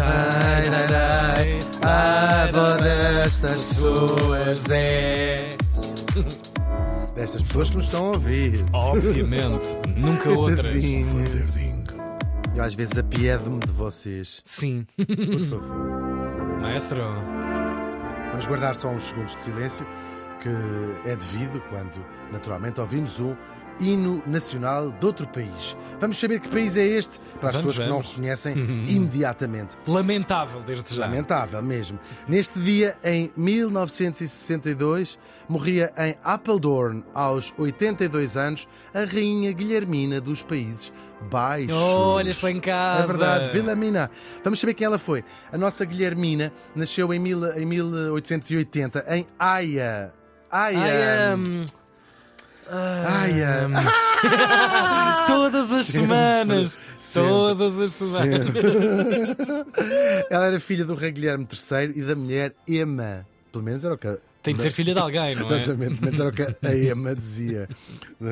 Ai, ai, ai, a avó destas pessoas é. Destas pessoas que nos estão a ouvir. Obviamente, nunca outras. Eu às vezes apiedo-me de vocês. Sim. Por favor. Maestro. Vamos guardar só uns segundos de silêncio, que é devido quando, naturalmente, ouvimos um hino nacional de outro país. Vamos saber que país é este, para as Vamos, pessoas que não vamos. reconhecem imediatamente. Lamentável desde já. Lamentável mesmo. Neste dia, em 1962, morria em Apeldoorn, aos 82 anos, a rainha Guilhermina dos Países Baixos. Olha, estou em casa. É verdade, Wilhelmina. Vamos saber quem ela foi. A nossa Guilhermina nasceu em, mil, em 1880 em Haia. Ai, Haia. Hum, Haia. todas as Sempre, semanas. sempre, Todas as semanas. Ela era filha do rei Guilherme III e da mulher Emma. Pelo menos era o que. Tem de ser filha de alguém, não é? Exatamente, mas era o que a Emma dizia.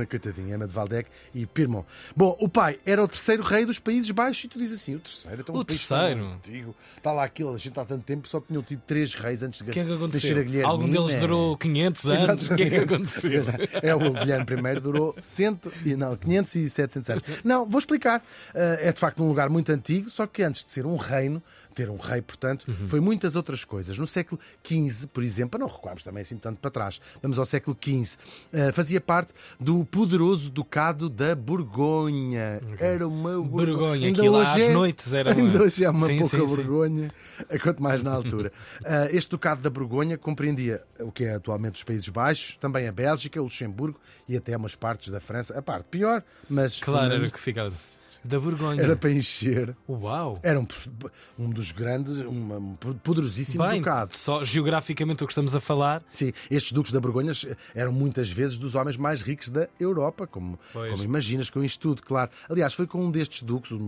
Coitadinha, Emma de Valdec e Pirmon. Bom, o pai era o terceiro rei dos Países Baixos e tu dizes assim: o terceiro, então O um terceiro? antigo. Está lá aquilo, a gente há tanto tempo só tinham tido três reis antes de que é que aconteceu? Guilhermina. Algum deles durou 500 anos? O que é que Exatamente. aconteceu? É, o Guilherme I durou 100 e não, 500 e 700 anos. Não, vou explicar. Uh, é de facto um lugar muito antigo, só que antes de ser um reino, ter um rei, portanto, Uhum. foi muitas outras coisas. No século XV, por exemplo, para não recuarmos também assim tanto para trás, vamos ao século XV, uh, fazia parte do poderoso Ducado da Borgonha. Era uma Borgonha, Ainda aquilo hoje às é- noites era uma- Ainda hoje é uma Sim, pouca sim, sim. vergonha, quanto mais na altura. Ah, este Ducado da Borgonha compreendia o que é atualmente os Países Baixos, também a Bélgica, o Luxemburgo e até umas partes da França. A parte pior, mas Claro, era o que ficava. Da Borgonha. era para encher. Uau! Era um, um dos grandes, uma- um poderosíssimo Bem, ducado. só geograficamente o que estamos a falar. Sim, estes duques da Borgonha eram muitas vezes dos homens mais ricos da Europa, como, Pois. como imaginas com isto tudo, claro. Aliás, foi com um destes duques, o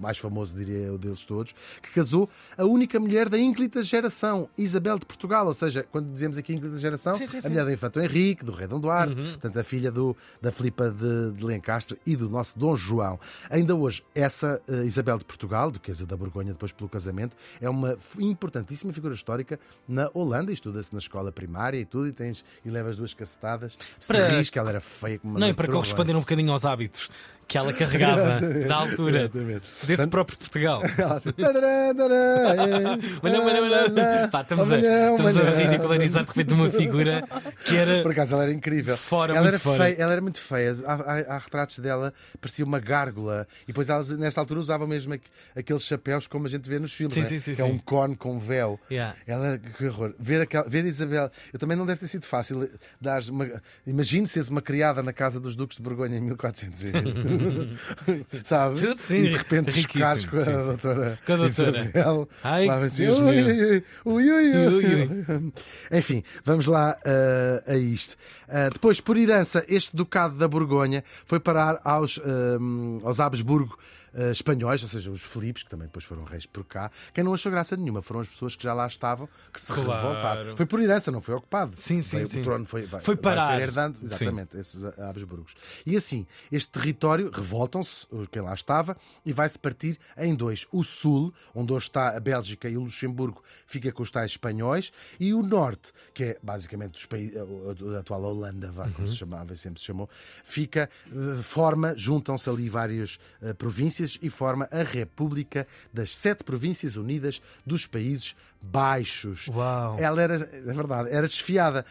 mais famoso diria eu deles todos, que casou a única mulher da ínclita geração, Isabel de Portugal. Ou seja, quando dizemos aqui ínclita geração, Sim, sim, a sim. mulher do Infante Henrique, do rei Dom Duarte, Uhum. portanto, a filha do, da Filipa de, de Lencastre e do nosso Dom João. Ainda hoje, essa eh, Isabel de Portugal, duquesa da Borgonha depois pelo casamento, é uma importantíssima figura histórica na Holanda, estuda-se na escola primária e tudo, e, tens, e levas duas cacetadas. Se Para- rires, que ela era feia como uma Não, e para corresponder um bocadinho aos hábitos que ela carregava da altura Exatamente. desse Portanto- próprio Portugal. Ela tarará, tarará, Olha, olha, olha. Pá, estamos, a, estamos a ridicularizar de repente uma figura que era. Por acaso ela era incrível. Fora, ela, era fora. feia, ela era muito feia. Há, há- há retratos dela, parecia uma gárgula. E depois elas, nesta altura, usavam mesmo aqu- aqueles chapéus como a gente vê nos filmes. Sim, né? sim, sim, que é um cone com véu. Yeah. Ela, que horror. Ver, aquela, ver Isabel. Eu também não deve ter sido fácil dar uma. Imagine seres uma criada na casa dos Duques de Borgonha em 1400. e-? Tudo, sim. E de repente chocares com a sim, doutora. Com a doutora. Isabel. Ai, Lá vem assim, ui, ui, ui. Enfim, vamos lá uh, a isto. Uh, depois, por herança, este Ducado da Borgonha foi parar aos, um, aos Habsburgo uh, espanhóis, ou seja, os Filipes, que também depois foram reis por cá. Quem não achou graça nenhuma foram as pessoas que já lá estavam, que se Claro. revoltaram. Foi por herança, não foi ocupado. Sim, sim, sim. O trono foi, vai, Foi vai parar. ser herdando, exatamente, esses Habsburgos. E assim, este território, revoltam-se, quem lá estava, e vai-se partir em dois. O sul, onde hoje está a Bélgica e o Luxemburgo, fica com os tais espanhóis, e o norte, que é basicamente os países, a atual Holanda, vá, como se chamava, sempre se chamou, fica, eh, forma, juntam-se ali várias eh, províncias e forma a República das Sete Províncias Unidas dos Países Baixos. Uau. Ela era, é verdade, era desfiada.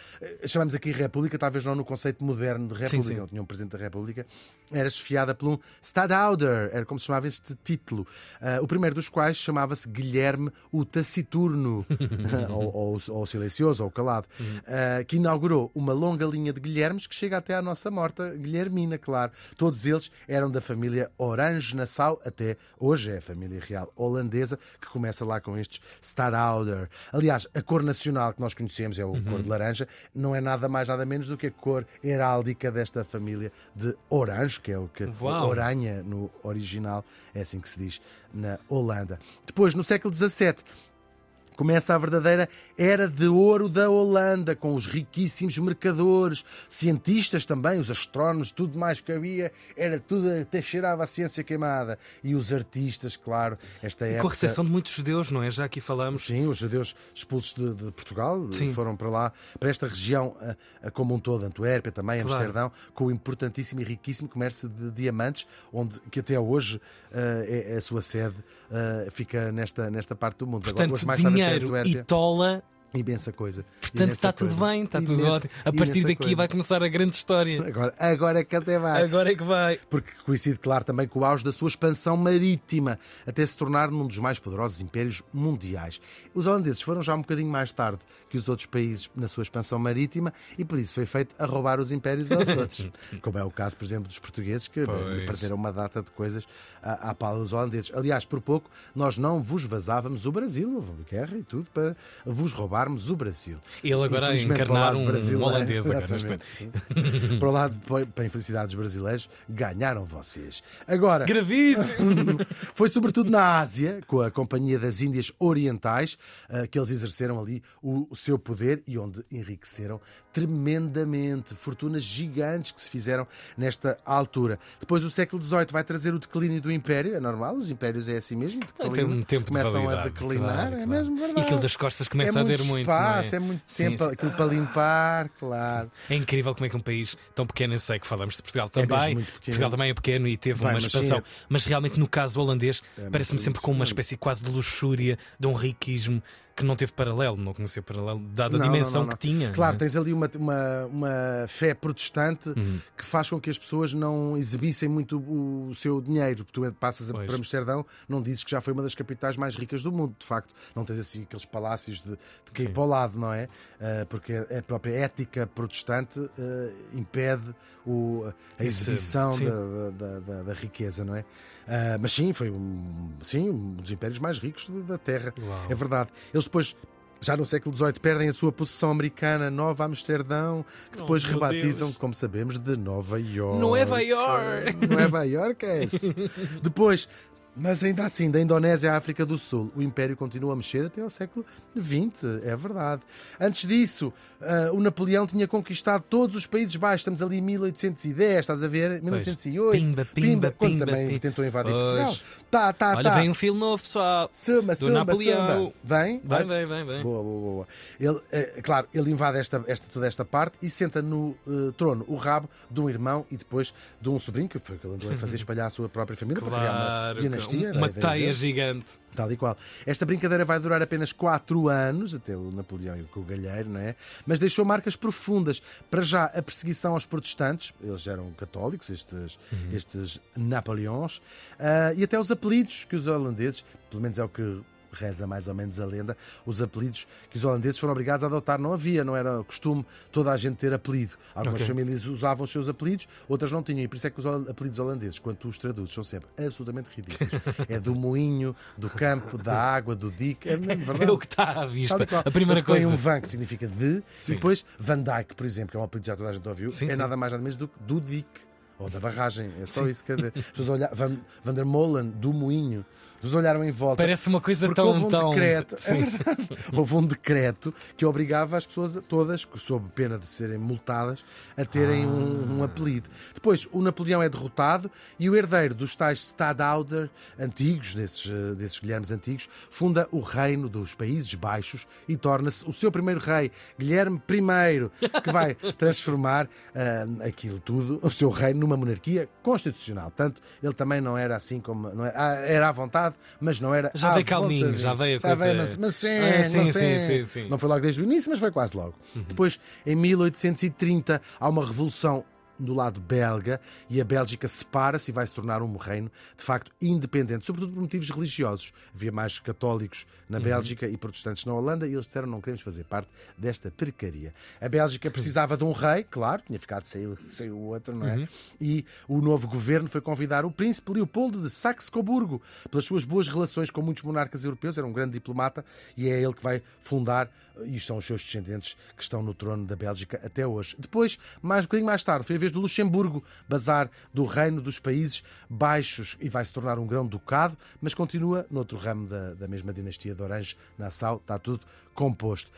Chamamos aqui República, talvez não no conceito moderno de República, sim. não tinha um presidente da República. Era desfiada por um Stadhouder, era como se chamava este título. Ah, o primeiro dos quais chamava-se Guilherme o Taciturno, ou, ou, ou Silencioso, ou Calado, ah, que inaugurou uma longa linha de Guilhermes que chega até à nossa morta Guilhermina, claro. Todos eles eram da família Orange Nassau, até hoje é a família real holandesa, que começa lá com estes Stadhouder. Aliás, a cor nacional que nós conhecemos é o cor de laranja, não é nada mais, nada menos do que a cor heráldica desta família de Orange, que é o que Uau. Oranha no original, é assim que se diz na Holanda. Depois, no século XVII, Começa a verdadeira era de ouro da Holanda, com os riquíssimos mercadores, cientistas também, os astrónomos, tudo mais que havia, era tudo, até cheirava a ciência queimada. E os artistas, claro, esta época... Com a recepção de muitos judeus, não é? Já aqui falamos. Sim, os judeus expulsos de, de Portugal Sim. foram para lá, para esta região a, a como um todo, Antuérpia também, claro. Amsterdão, com o importantíssimo e riquíssimo comércio de diamantes, onde que até hoje uh, é, a sua sede, uh, fica nesta, nesta parte do mundo. Portanto, Agora, mais dinheiro e tola Imensa coisa. Portanto, Imensa está coisa. tudo bem, está tudo ótimo. A partir daqui coisa. vai começar a grande história. Agora, agora é que até vai. Agora é que vai. Porque coincide, claro, também com o auge da sua expansão marítima, até se tornar num dos mais poderosos impérios mundiais. Os holandeses foram já um bocadinho mais tarde que os outros países na sua expansão marítima e por isso foi feito a roubar os impérios aos outros. Como é o caso, por exemplo, dos portugueses, que Pois. perderam uma data de coisas à, à pala dos holandeses. Aliás, por pouco, nós não vos vazávamos o Brasil, houve guerra e tudo, para vos roubarmos o Brasil. Ele agora a Infelizmente, encarnar um brasileiro, holandês agora, para o lado, para a infelicidade dos brasileiros, ganharam vocês. Agora, Gravíssimo! foi sobretudo na Ásia, com a Companhia das Índias Orientais, eh, que eles exerceram ali o seu poder e onde enriqueceram tremendamente. Fortunas gigantes que se fizeram nesta altura. Depois, o século XVIII vai trazer o declínio do Império, é normal, os impérios é assim mesmo, Tem um tempo de começam a validade, declinar, claro, é claro. mesmo verdade. E aquilo das costas começa é a muito ter muito, espaço, é? é muito Sim, tempo sim. aquilo para limpar, claro. É incrível como é que um país tão pequeno, eu sei que falamos de Portugal É também. pequeno. Portugal também é pequeno e teve Vai, uma mas expansão. sim, Mas realmente, no caso holandês, É parece-me sempre com uma espécie quase de luxúria, de um riquismo que não teve paralelo, não conheceu paralelo, dada Não, a dimensão não, não. que tinha. Claro, é? tens ali uma, uma, uma fé protestante Uhum. que faz com que as pessoas não exibissem muito o, seu dinheiro. Tu passas Pois. para Amsterdão, não dizes que já foi uma das capitais mais ricas do mundo, de facto. Não tens assim aqueles palácios de, de cair para o lado, não é? Ah, porque a própria ética protestante ah, impede o, a exibição da, da, da- da riqueza, não é? Ah, mas sim, foi um, sim, um dos impérios mais ricos da Terra. Uau. É verdade. Eles depois, já no século XVIII, perdem a sua possessão americana, Nova Amsterdão, que depois Oh, rebatizam, Deus. como sabemos, de Nova York. Nova York! Nova York é esse. Depois, mas ainda assim, da Indonésia à África do Sul, o Império continua a mexer até ao século XX, é verdade. Antes disso, ah, o Napoleão tinha conquistado todos os Países Baixos, estamos ali em 1810, estás a ver? 1908. Pimba, pimba, quando pimba, também pimba. tentou invadir Pois. Portugal. Tá, tá, Olha, tá. vem um filme novo, pessoal. Samba, do samba, Napoleão. samba. Vem? Vem, vem, vem, vem. Boa, boa, boa. Ele, eh, claro, ele invade esta, esta, toda esta parte e senta no eh, trono o rabo de um irmão e depois de um sobrinho, que foi o que ele andou a fazer espalhar a sua própria família para criar uma Claro, dinastia. uma ideia teia gigante. Tal e qual. Esta brincadeira vai durar apenas 4 anos, até o Napoleão e o Galheiro, não é? Mas deixou marcas profundas. Para já, a perseguição aos protestantes, eles eram católicos, estes, estes Napoleões, ah, e até os apelidos que os holandeses, pelo menos é o que reza mais ou menos a lenda, os apelidos que os holandeses foram obrigados a adotar. Não havia, não era costume toda a gente ter apelido. Algumas Ok. famílias usavam os seus apelidos, outras não tinham. E por isso é que os apelidos holandeses, quando tu os traduzes, são sempre absolutamente ridículos. é do moinho, do campo, da água, do dique. É verdade. É o que está à vista. A primeira Eles põem coisa. um van que significa de, Sim. e depois Van Dyke, por exemplo, que é um apelido que já toda a gente ouviu, Sim, é sim. nada mais nada menos do que do dique. Ou da barragem, é só Sim. isso que quer dizer. As pessoas olhar, Van, Van der Molen, do moinho. Pessoas olharam em volta. Parece uma coisa tão. houve um tão... decreto, é verdade. houve um decreto que obrigava as pessoas todas, sob pena de serem multadas, a terem um, um apelido. Depois, o Napoleão é derrotado e o herdeiro dos tais Stadhouder antigos, desses, eh, desses Guilhermes antigos, funda o reino dos Países Baixos e torna-se o seu primeiro rei, Guilherme I, que vai transformar ah, aquilo tudo, o seu reino, numa monarquia constitucional. Tanto ele também não era assim como. Não era, ah, era à vontade, mas não era. Já veio calminho, já veio a Já coisa- veio, mas, sim, Ah, sim, sim, sim. sim, sim. Não foi logo desde o início, mas foi quase logo. Depois, em 1830, há uma revolução do lado belga e a Bélgica separa-se e vai se tornar um reino de facto independente, sobretudo por motivos religiosos. Havia mais católicos na Bélgica e protestantes na Holanda e eles disseram não queremos fazer parte desta porcaria. A Bélgica precisava de um rei, claro, tinha ficado sem, sem o outro, não é? E o novo governo foi convidar o príncipe Leopoldo de Saxe-Coburgo pelas suas boas relações com muitos monarcas europeus, era um grande diplomata e é ele que vai fundar e são os seus descendentes que estão no trono da Bélgica até hoje. Depois, mais um bocadinho mais tarde, foi a vez do Luxemburgo, bazar do reino dos Países Baixos, e vai se tornar um grão-ducado, mas continua noutro ramo da, da mesma dinastia de Orange, Nassau, está tudo composto.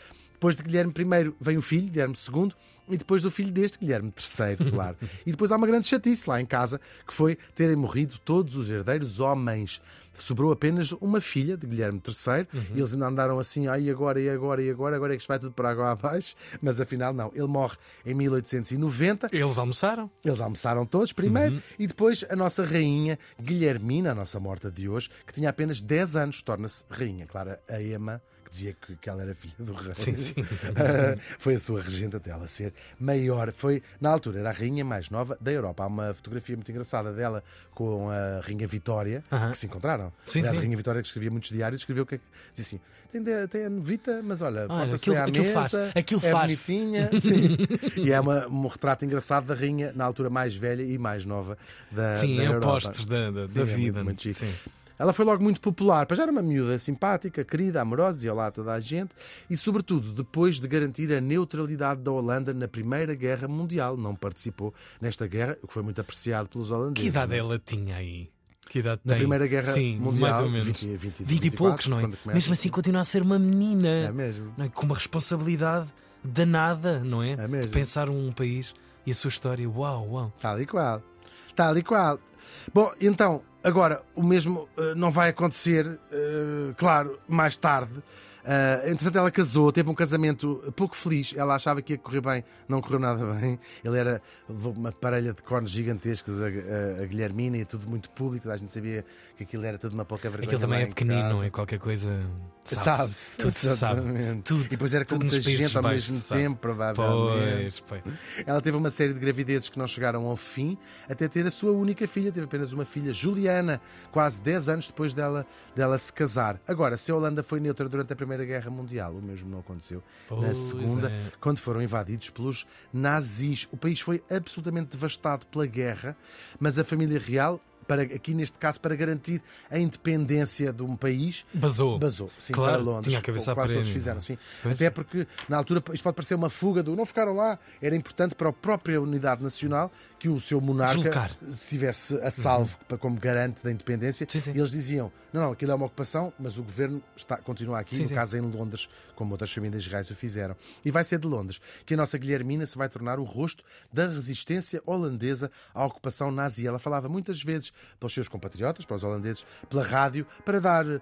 Depois de Guilherme I vem o filho, Guilherme II, e depois do filho deste, Guilherme III, claro. e depois há uma grande chatice lá em casa, que foi terem morrido todos os herdeiros homens. Sobrou apenas uma filha de Guilherme III, uhum. e eles ainda andaram assim, ai, agora, e agora, e agora, agora é que isto vai tudo para água abaixo, mas afinal não. Ele morre em 1890. Eles almoçaram? Eles almoçaram todos primeiro, uhum. e depois a nossa rainha Guilhermina, a nossa morta de hoje, que tinha apenas 10 anos, torna-se rainha. Claro, a Emma dizia que, que ela era filha do rei. Sim, sim. Uh, foi a sua regente até ela ser maior. Foi, na altura, era a rainha mais nova da Europa. Há uma fotografia muito engraçada dela com a Rainha Vitória, uh -huh. que se encontraram. Sim, Aliás, sim. a Rainha Vitória, que escrevia muitos diários, escreveu que dizia assim: tem, tem a novita, mas olha, olha aquilo, à aquilo mesa, faz, aquilo é faz. bonitinha. e é uma, um retrato engraçado da rainha na altura mais velha e mais nova da, sim, da é Europa. opostos da, da, sim, da é vida. Muito, muito sim. Ela foi logo muito popular, pois era uma miúda simpática, querida, amorosa, dizia olá a toda a gente, e sobretudo depois de garantir a neutralidade da Holanda na Primeira Guerra Mundial. Não participou nesta guerra, o que foi muito apreciado pelos holandeses. Que idade não? é? ela tinha aí? Que idade Na tem? Primeira Guerra Sim, Mundial, mais ou menos. 20, 20, 20 e 24, poucos, não é? Mesmo assim continua a ser uma menina. É mesmo. é? Com uma responsabilidade danada, não é? É mesmo. De pensar um país e a sua história. Uau, uau. Tal e qual. Tal e qual. Bom, então, agora, o mesmo uh, não vai acontecer, uh, claro, mais tarde. Uh, entretanto, ela casou, teve um casamento pouco feliz. Ela achava que ia correr bem, não correu nada bem. Ele era uma parelha de cornos gigantescos, a, a, a Guilhermina, e tudo muito público. A gente sabia que aquilo era tudo uma pouca vergonha. Aquilo também é pequenino, casa. não é? Qualquer coisa. Sabe-se. Tudo se sabe. Tudo. E depois era com muita gente ao mesmo sabe. tempo, provavelmente. Pois, pois. Ela teve uma série de gravidezes que não chegaram ao fim, até ter a sua única filha. Teve apenas uma filha, Juliana, quase 10 anos depois dela, dela se casar. Agora, se a Holanda foi neutra durante a Primeira Guerra Mundial, o mesmo não aconteceu na Pois Segunda, é. quando foram invadidos pelos nazis. O país foi absolutamente devastado pela guerra, mas a família real. Para, aqui neste caso, para garantir a independência de um país, Basou. basou sim, Claro, para Londres. tinha a cabeça a Quase todos fizeram, sim. Pois. Até porque, na altura, isto pode parecer uma fuga do não ficaram lá. Era importante para a própria unidade nacional que o seu monarca Deslocar. estivesse a salvo para- como garante da independência. Sim, sim. E eles diziam: não, não, aquilo é uma ocupação, mas o governo está, continua aqui, Sim, no caso em Londres, como outras famílias reais o fizeram. E vai ser de Londres que a nossa Guilhermina se vai tornar o rosto da resistência holandesa à ocupação nazi. Ela falava muitas vezes para os seus compatriotas, para os holandeses, pela rádio, para dar eh,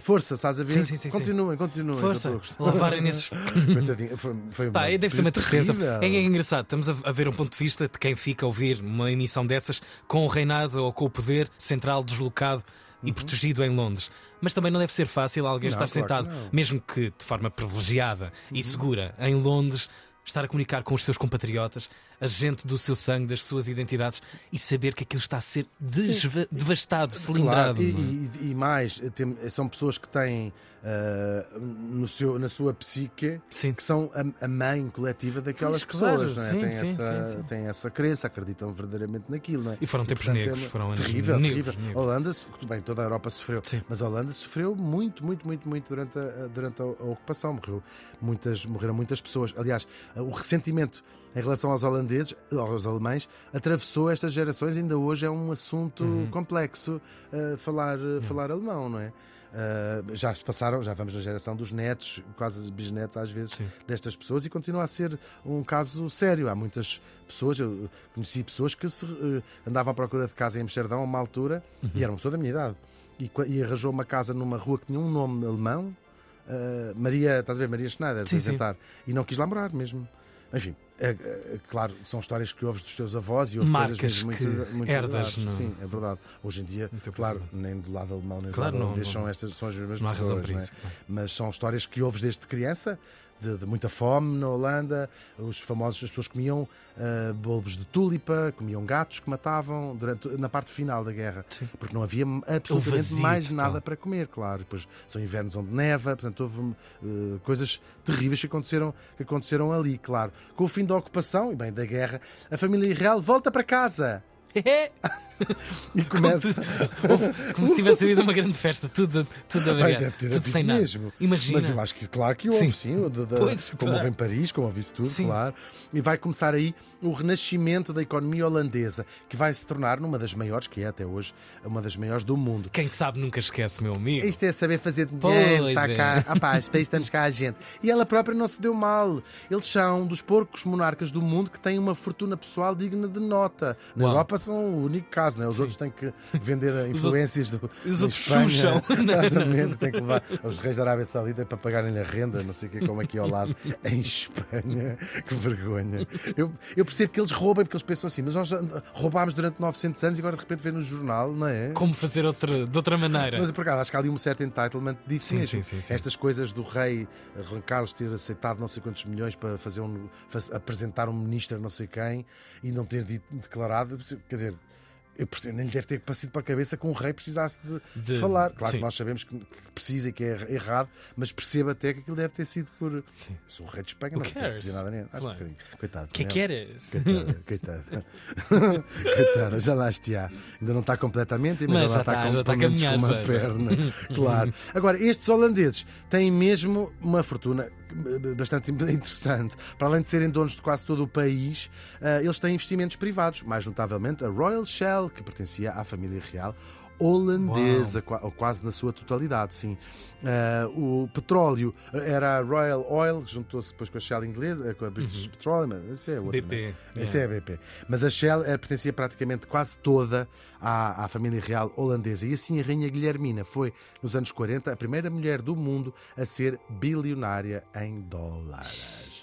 força, estás a ver? Sim, sim, sim, continuem, continuem. Força. que lavarem nesses. Coitadinha, foi, foi Pá, deve ser uma tristeza. É, é engraçado, estamos a, ver um ponto de vista de quem fica a ouvir uma emissão dessas com o reinado ou com o poder central deslocado e protegido em Londres. Mas também não deve ser fácil alguém Uhum. Não, estar claro que sentado. Uhum. mesmo que de forma privilegiada e segura, em Londres, estar a comunicar com os seus compatriotas, a gente do seu sangue, das suas identidades e saber que aquilo está a ser devastado, cilindrado. Claro, e, é? e- e mais, tem- são pessoas que têm ah, no seu, na sua psique Sim. que são a, a mãe coletiva daquelas Pois, claro, pessoas, não é? sim, têm, essa, têm essa crença, acreditam verdadeiramente naquilo, não é? E foram tempos portanto, negros, é foram anos terrível, negros, terrível. negros. A Holanda, bem, toda a Europa sofreu, Sim. mas a Holanda sofreu muito, muito, muito, muito durante a, durante a, a ocupação. Morreu muitas, morreram muitas pessoas. Aliás, o ressentimento em relação aos holandeses, aos alemães, atravessou estas gerações. Ainda hoje é um assunto Uhum. complexo uh, falar, uh, falar alemão, não é? Uh, já se passaram, já vamos na geração dos netos, quase bisnetos às vezes, Sim. destas pessoas e continua a ser um caso sério. Há muitas pessoas, eu conheci pessoas que se, uh, andavam à procura de casa em Amsterdão a uma altura Uhum. e era uma pessoa da minha idade e, e arranjou uma casa numa rua que tinha um nome alemão, uh, Maria, estás a ver, Maria Schneider, Sim, sim. e não quis lá morar mesmo. Enfim, claro, são histórias que ouves dos teus avós e ouves Marcas coisas muito, muito herdas, verdades. não- Sim, é verdade. Hoje em dia, teu claro, pensamento. nem do lado alemão nem do Claro, lado holandês são, estas, são as mesmas Não pessoas, é? mas são histórias que ouves desde criança, de, de muita fome na Holanda. Os famosos, as pessoas comiam ah, bulbos de tulipa, comiam gatos que matavam durante, na parte final da guerra, Sim. porque não havia absolutamente vazio mais total. nada para comer, claro. Depois são invernos onde neva, portanto houve ah, coisas terríveis que aconteceram, que aconteceram ali, claro. Com o fim da ocupação e bem da guerra, a família real volta para casa. e começa. Como, como se tivesse havido uma grande festa, tudo, tudo a ver. deve ter tudo sem nada. mesmo. Imagina. Mas eu acho que, claro que houve, Sim. sim. de- de- Pois, como claro. houve em Paris, como houve isso tudo, Sim. claro. E vai começar aí o renascimento da economia holandesa, que vai se tornar numa das maiores, que é até hoje, uma das maiores do mundo. Quem sabe nunca esquece, meu amigo. Isto é saber fazer dinheiro, está é. cá. Ah pá, para isso estamos cá a gente. E ela própria não se deu mal. Eles são dos poucos monarcas do mundo que têm uma fortuna pessoal digna de nota. Na Uau. Europa são o único caso, não é? Os outros têm que vender influências do. os outros Espanha. chucham. Exatamente, têm que levar os reis da Arábia Saudita para pagarem a renda, não sei o que, como aqui ao lado, em Espanha. Que vergonha. Eu, eu percebo que eles roubam, porque eles pensam assim, mas nós roubámos durante 900 anos e agora de repente vê no jornal, não é? Como fazer outra, de outra maneira. Mas por acaso acho que há ali um certo entitlement disso Sim, mesmo. sim, sim, sim. Estas coisas do rei eh, Carlos ter aceitado não sei quantos milhões para fazer um, apresentar um ministro a não sei quem e não ter declarado, quer dizer. Eu percebo, nem lhe deve ter passado para a cabeça que um rei precisasse de, de falar. Claro sim. que nós sabemos que, que precisa e que é errado, mas percebo até que aquilo deve ter sido por. Sim. Sou o rei de Espanha, não tem que dizer nada nem. Acho Claro. um bocadinho. Coitado. O que é não que eras? Coitada, coitada. coitada, já lá está. Ainda não está completamente, mas, Mas já lá já está, está, já está com uma já, perna. Claro. Agora, estes holandeses têm mesmo uma fortuna bastante interessante. Para além de serem donos de quase todo o país, eh, eles têm investimentos privados, mais notavelmente a Royal Shell, que pertencia à família real holandesa, qua- ou quase na sua totalidade, sim. Ah, o petróleo era a Royal Oil, que juntou-se depois com a Shell inglesa, eh, com a British Petroleum, mas é outro. BP, né? yeah. Esse é a BP. Mas a Shell eh, pertencia praticamente quase toda à, à família real holandesa. E assim a Rainha Guilhermina foi, nos anos 40, a primeira mulher do mundo a ser bilionária em dólares.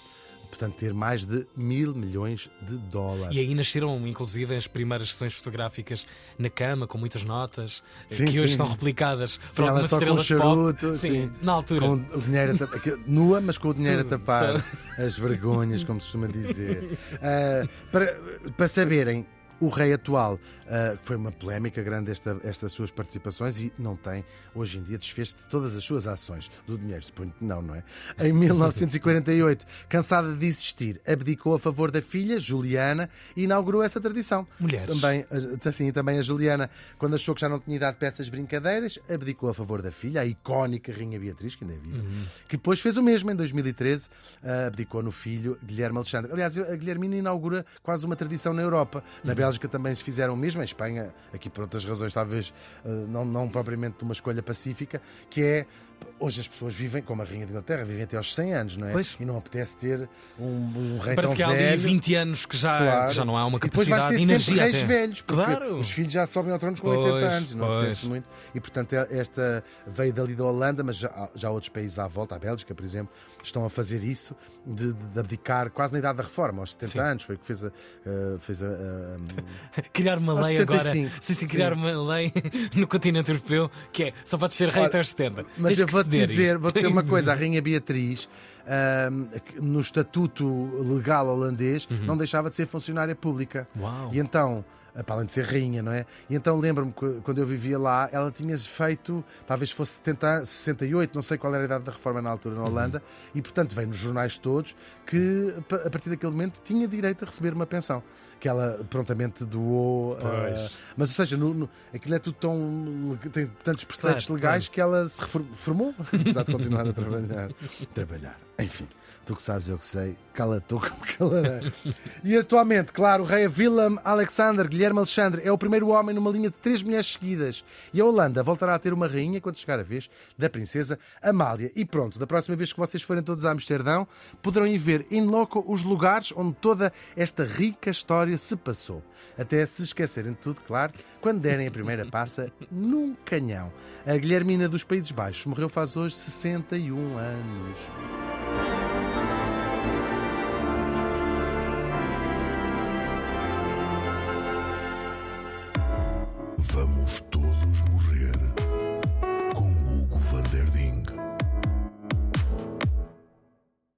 Portanto, ter mais de mil milhões de dólares. E aí nasceram, inclusive, as primeiras sessões fotográficas na cama, com muitas notas, eh, Sim, que hoje sim. são replicadas Sim, por ela algumas só com estrelas charuto, pop. sim. na altura. Com o dinheiro a tapar, nua, mas com o dinheiro Tudo, a tapar só- as vergonhas, como se costuma dizer. Ah, para, para saberem, o rei atual, que foi uma polémica grande esta, estas suas participações e não tem, hoje em dia, desfez de todas as suas ações do dinheiro, suponho que não, não é? Em 1948, cansada de existir, abdicou a favor da filha, Juliana, e inaugurou essa tradição. Mulheres. Também, assim, também a Juliana, quando achou que já não tinha idade para essas brincadeiras, abdicou a favor da filha, a icónica Rainha Beatriz, que ainda é viva, que depois fez o mesmo em 2013, ah, abdicou no filho Guilherme Alexandre. Aliás, a Guilhermina inaugura quase uma tradição na Europa. Na Bélgica também se fizeram o mesmo, em Espanha, aqui por outras razões, talvez ah, não, não propriamente de uma escolha pacífica, que é. Hoje as pessoas vivem, como a Rainha de Inglaterra, vivem até aos 100 anos, não é? Pois. E não apetece ter um, um rei Parece tão que há ali velho. 20 anos que já, Claro. que já não há uma E depois vais capacidade ter de sempre energia. reis velhos, porque Claro. os filhos já sobem ao trono com Pois, 80 anos, não pois. acontece muito. E portanto, é- esta veio dali da Holanda, mas já, já outros países à volta, a Bélgica, por exemplo, estão a fazer isso de, de abdicar quase na idade da reforma, aos 70 Sim. anos. Foi o que fez a. eh, fez a, a- Criar uma Aos lei 75, agora. Sim, sim, sim. criar uma lei no continente europeu que é só pode ser rei até aos 70. Mas Tens eu ceder dizer, vou dizer uma coisa: a Rainha Beatriz, no estatuto legal holandês, não deixava de ser funcionária pública. Uau. E então, eh, para além de ser rainha, não é? E então lembro-me que quando eu vivia lá, ela tinha feito, talvez fosse 70, an- 68, não sei qual era a idade da reforma na altura na Holanda, e portanto veio nos jornais todos que a partir daquele momento tinha direito a receber uma pensão. Que ela prontamente doou. Pois. mas, ou seja, no, no- aquilo é tudo tão. tem tantos preceitos Claro, legais que ela se refor- reformou, apesar de continuar a trabalhar. trabalhar. Enfim, tu que sabes, eu que sei, cala-te como calarei. E atualmente, claro, o rei Willem Alexander Guilherme Alexandre é o primeiro homem numa linha de três mulheres seguidas. E a Holanda voltará a ter uma rainha quando chegar a vez da princesa Amália. E pronto, da próxima vez que vocês forem todos a Amsterdão, poderão ir ver in loco os lugares onde toda esta rica história se passou. Até se esquecerem de tudo, claro, quando derem a primeira passa num canhão. A Guilhermina dos Países Baixos morreu faz hoje 61 anos.